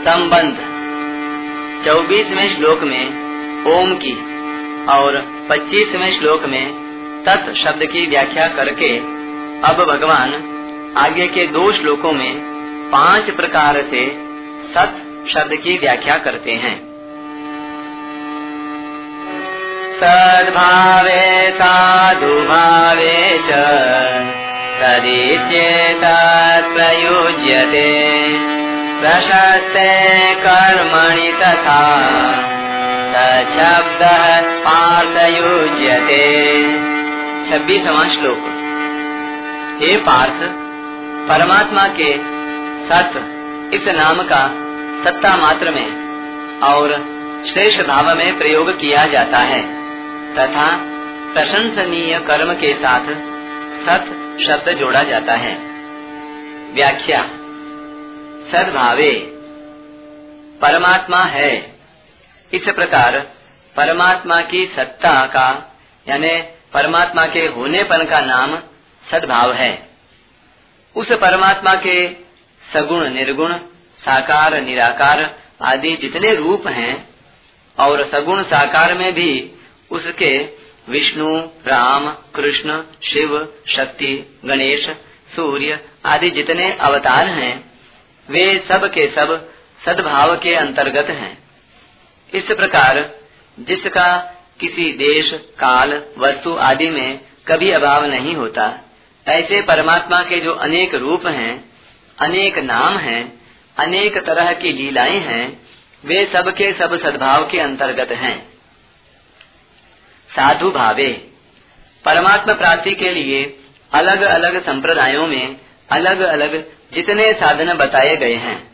संबंध। चौबीसवें श्लोक में ओम की और पच्चीसवें श्लोक में तत् शब्द की व्याख्या करके अब भगवान आगे के दो श्लोकों में पाँच प्रकार से सत शब्द की व्याख्या करते हैं। सद्भावे साधुभावे च तदित्येतत् प्रयुज्यते। प्रशस्ते कर्मणि तथा सशब्दः पार्थयुज्यते। छब्बीसवा श्लोक। हे पार्थ, परमात्मा के सत इस नाम का सत्ता मात्र में और श्रेष्ठ भाव में प्रयोग किया जाता है तथा प्रशंसनीय कर्म के साथ सत शब्द जोड़ा जाता है। व्याख्या सद्भावे परमात्मा है। इस प्रकार परमात्मा की सत्ता का, यानी परमात्मा के होनेपन का नाम सद्भाव है। उस परमात्मा के सगुण, निर्गुण, साकार, निराकार आदि जितने रूप हैं, और सगुण साकार में भी उसके विष्णु, राम, कृष्ण, शिव, शक्ति, गणेश, सूर्य आदि जितने अवतार हैं वे सब के सब सद्भाव के अंतर्गत हैं। इस प्रकार, जिसका किसी देश, काल, वस्तु आदि में कभी अभाव नहीं होता, ऐसे परमात्मा के जो अनेक रूप हैं, अनेक नाम हैं, अनेक तरह की लीलाएँ हैं, वे सब के सब सद्भाव के अंतर्गत हैं। साधु भावे, परमात्मा प्राप्ति के लिए अलग अलग संप्रदायों में अलग अलग जितने साधन बताए गए हैं,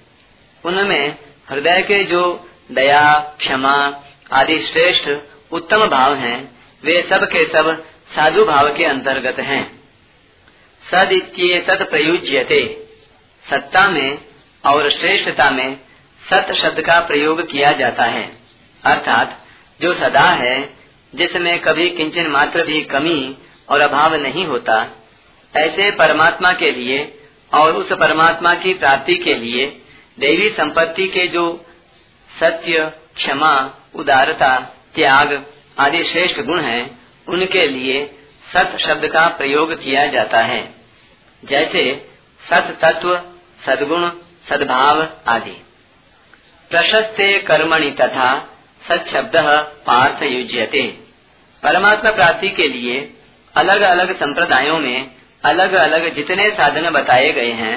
उनमें हृदय के जो दया, क्षमा आदि श्रेष्ठ उत्तम भाव हैं, वे सब के सब साधु भाव के अंतर्गत हैं। सद सत प्रयुज्यते। सत्ता में और श्रेष्ठता में सत शब्द का प्रयोग किया जाता है। अर्थात, जो सदा है, जिसमें कभी किंचन मात्र भी कमी और अभाव नहीं होता ऐसे परमात्मा के लिए और उस परमात्मा की प्राप्ति के लिए देवी संपत्ति के जो सत्य, क्षमा, उदारता, त्याग आदि श्रेष्ठ गुण हैं, उनके लिए सत शब्द का प्रयोग किया जाता है। जैसे सत तत्व, सदगुण, सद्भाव आदि। प्रशस्ते कर्मणि तथा सत शब्द पार्थ युज्यते। परमात्मा प्राप्ति के लिए अलग अलग संप्रदायों में अलग अलग जितने साधन बताए गए हैं,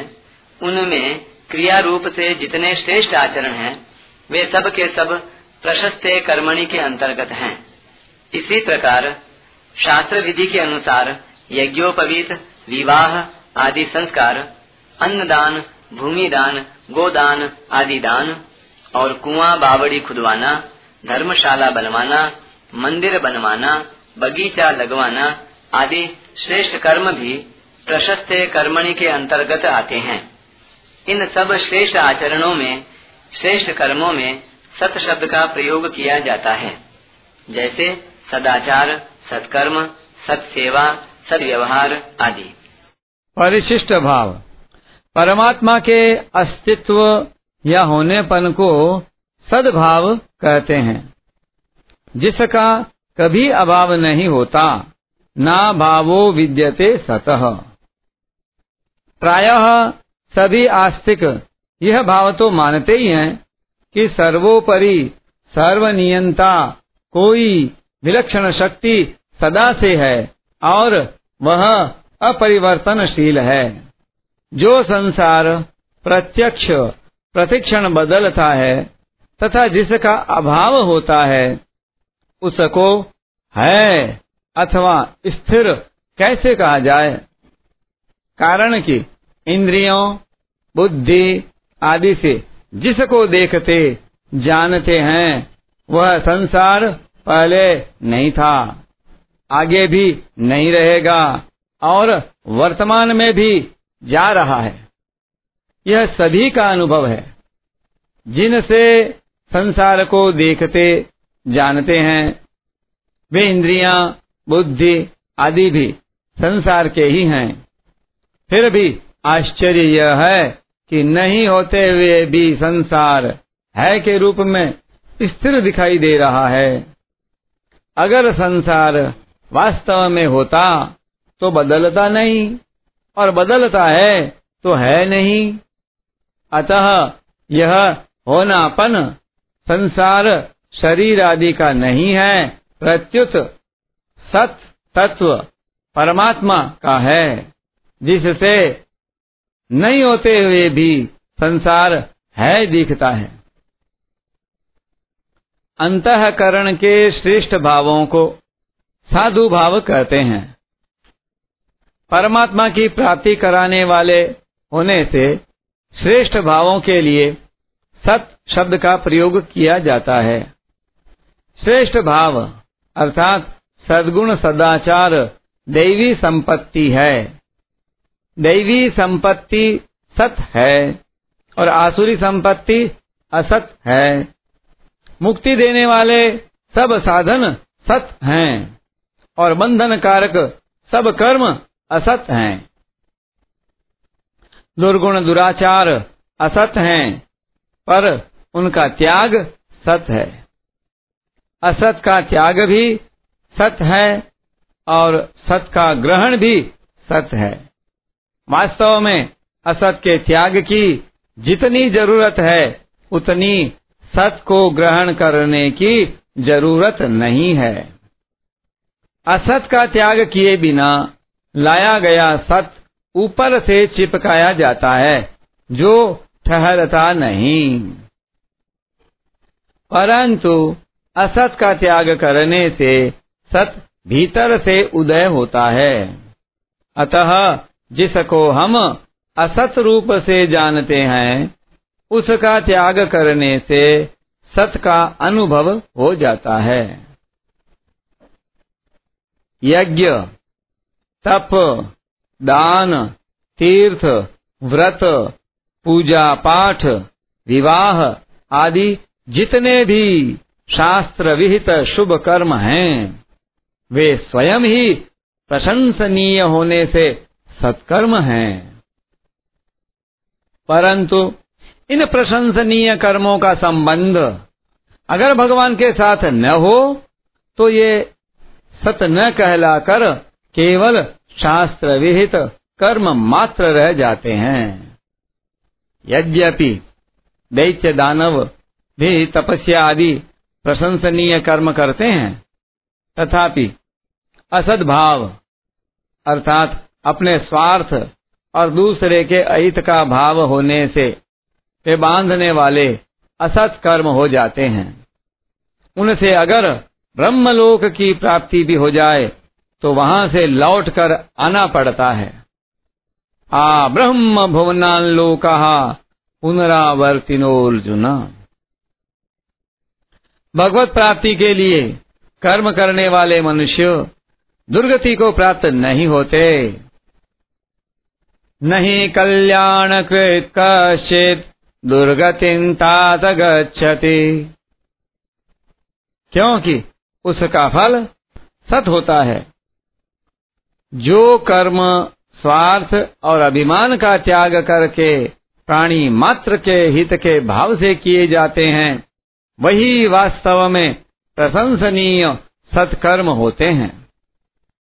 उनमें क्रिया रूप से जितने श्रेष्ठ आचरण हैं, वे सब के सब प्रशस्त कर्मणि के अंतर्गत हैं। इसी प्रकार शास्त्र विधि के अनुसार यज्ञोपवीत, विवाह आदि संस्कार, अन्नदान, भूमिदान, गोदान आदि दान और कुआँ बावड़ी खुदवाना, धर्मशाला बनवाना, मंदिर बनवाना, बगीचा लगवाना आदि श्रेष्ठ कर्म भी प्रशस्त कर्मणि के अंतर्गत आते हैं। इन सब श्रेष्ठ आचरणों में, श्रेष्ठ कर्मों में सत शब्द का प्रयोग किया जाता है। जैसे सदाचार, सत्कर्म सत सत्सेवा, सदव्यवहार आदि। परिशिष्ट भाव। परमात्मा के अस्तित्व या होनेपन को सद्भाव कहते हैं। जिसका कभी अभाव नहीं होता, ना भावो विद्यते सतह प्रायः सभी आस्तिक यह भाव तो मानते ही हैं कि सर्वोपरि सर्वनियंता कोई विलक्षण शक्ति सदा से है और वह अपरिवर्तनशील है। जो संसार प्रत्यक्ष प्रतिक्षण बदलता है तथा जिसका अभाव होता है, उसको है अथवा स्थिर कैसे कहा जाए? कारण कि, इंद्रियों, बुद्धि आदि से जिसको देखते, जानते हैं, वह संसार पहले नहीं था, आगे भी नहीं रहेगा और वर्तमान में भी जा रहा है। यह सभी का अनुभव है। जिनसे संसार को देखते, जानते हैं, वे इंद्रियाँ, बुद्धि आदि भी संसार के ही हैं। फिर भी आश्चर्य यह है कि नहीं होते हुए भी संसार है के रूप में स्थिर दिखाई दे रहा है। अगर संसार वास्तव में होता तो बदलता नहीं, और बदलता है तो है नहीं। अतः यह होनापन संसार शरीर आदि का नहीं है, प्रत्युत सत तत्व परमात्मा का है। जिससे नहीं होते हुए भी संसार है दिखता है। अंतकरण के श्रेष्ठ भावों को साधु भाव कहते हैं। परमात्मा की प्राप्ति कराने वाले होने से श्रेष्ठ भावों के लिए सत शब्द का प्रयोग किया जाता है। श्रेष्ठ भाव अर्थात सद्गुण सदाचार दैवी संपत्ति है। दैवी संपत्ति सत है और आसुरी संपत्ति असत है। मुक्ति देने वाले सब साधन सत हैं और बंधन कारक सब कर्म असत हैं। दुर्गुण दुराचार असत हैं, पर उनका त्याग सत है। असत का त्याग भी सत है और सत का ग्रहण भी सत है। वास्तव में असत के त्याग की जितनी ज़रूरत है, उतनी सत को ग्रहण करने की ज़रूरत नहीं है। असत का त्याग किए बिना लाया गया सत ऊपर से चिपकाया जाता है, जो ठहरता नहीं। परंतु असत का त्याग करने से सत भीतर से उदय होता है। अतः जिसको हम असत रूप से जानते हैं, उसका त्याग करने से सत का अनुभव हो जाता है। यज्ञ, तप, दान, तीर्थ, व्रत, पूजा पाठ, विवाह आदि जितने भी शास्त्र विहित शुभ कर्म हैं, वे स्वयं ही प्रशंसनीय होने से सत्कर्म हैं। परंतु इन प्रशंसनीय कर्मों का संबंध अगर भगवान के साथ न हो तो ये सत न कहलाकर केवल शास्त्र विहित कर्म मात्र रह जाते हैं। यद्यपि दैत्य दानव भी तपस्या आदि प्रशंसनीय कर्म करते हैं, तथापि असद भाव अर्थात अपने स्वार्थ और दूसरे के अहित का भाव होने से वे बांधने वाले असत कर्म हो जाते हैं। उनसे अगर ब्रह्मलोक की प्राप्ति भी हो जाए तो वहाँ से लौट कर आना पड़ता है। आ ब्रह्म भुवनान लोका पुनरावर्तिनोर्जुना भगवत प्राप्ति के लिए कर्म करने वाले मनुष्य दुर्गति को प्राप्त नहीं होते। नहीं कल्याण कृत दुर्गति तात गच्छति क्योंकि उसका फल सत होता है। जो कर्म, स्वार्थ और अभिमान का त्याग करके, प्राणी मात्र के हित के भाव से किए जाते हैं, वही वास्तव में प्रशंसनीय सत्कर्म होते हैं।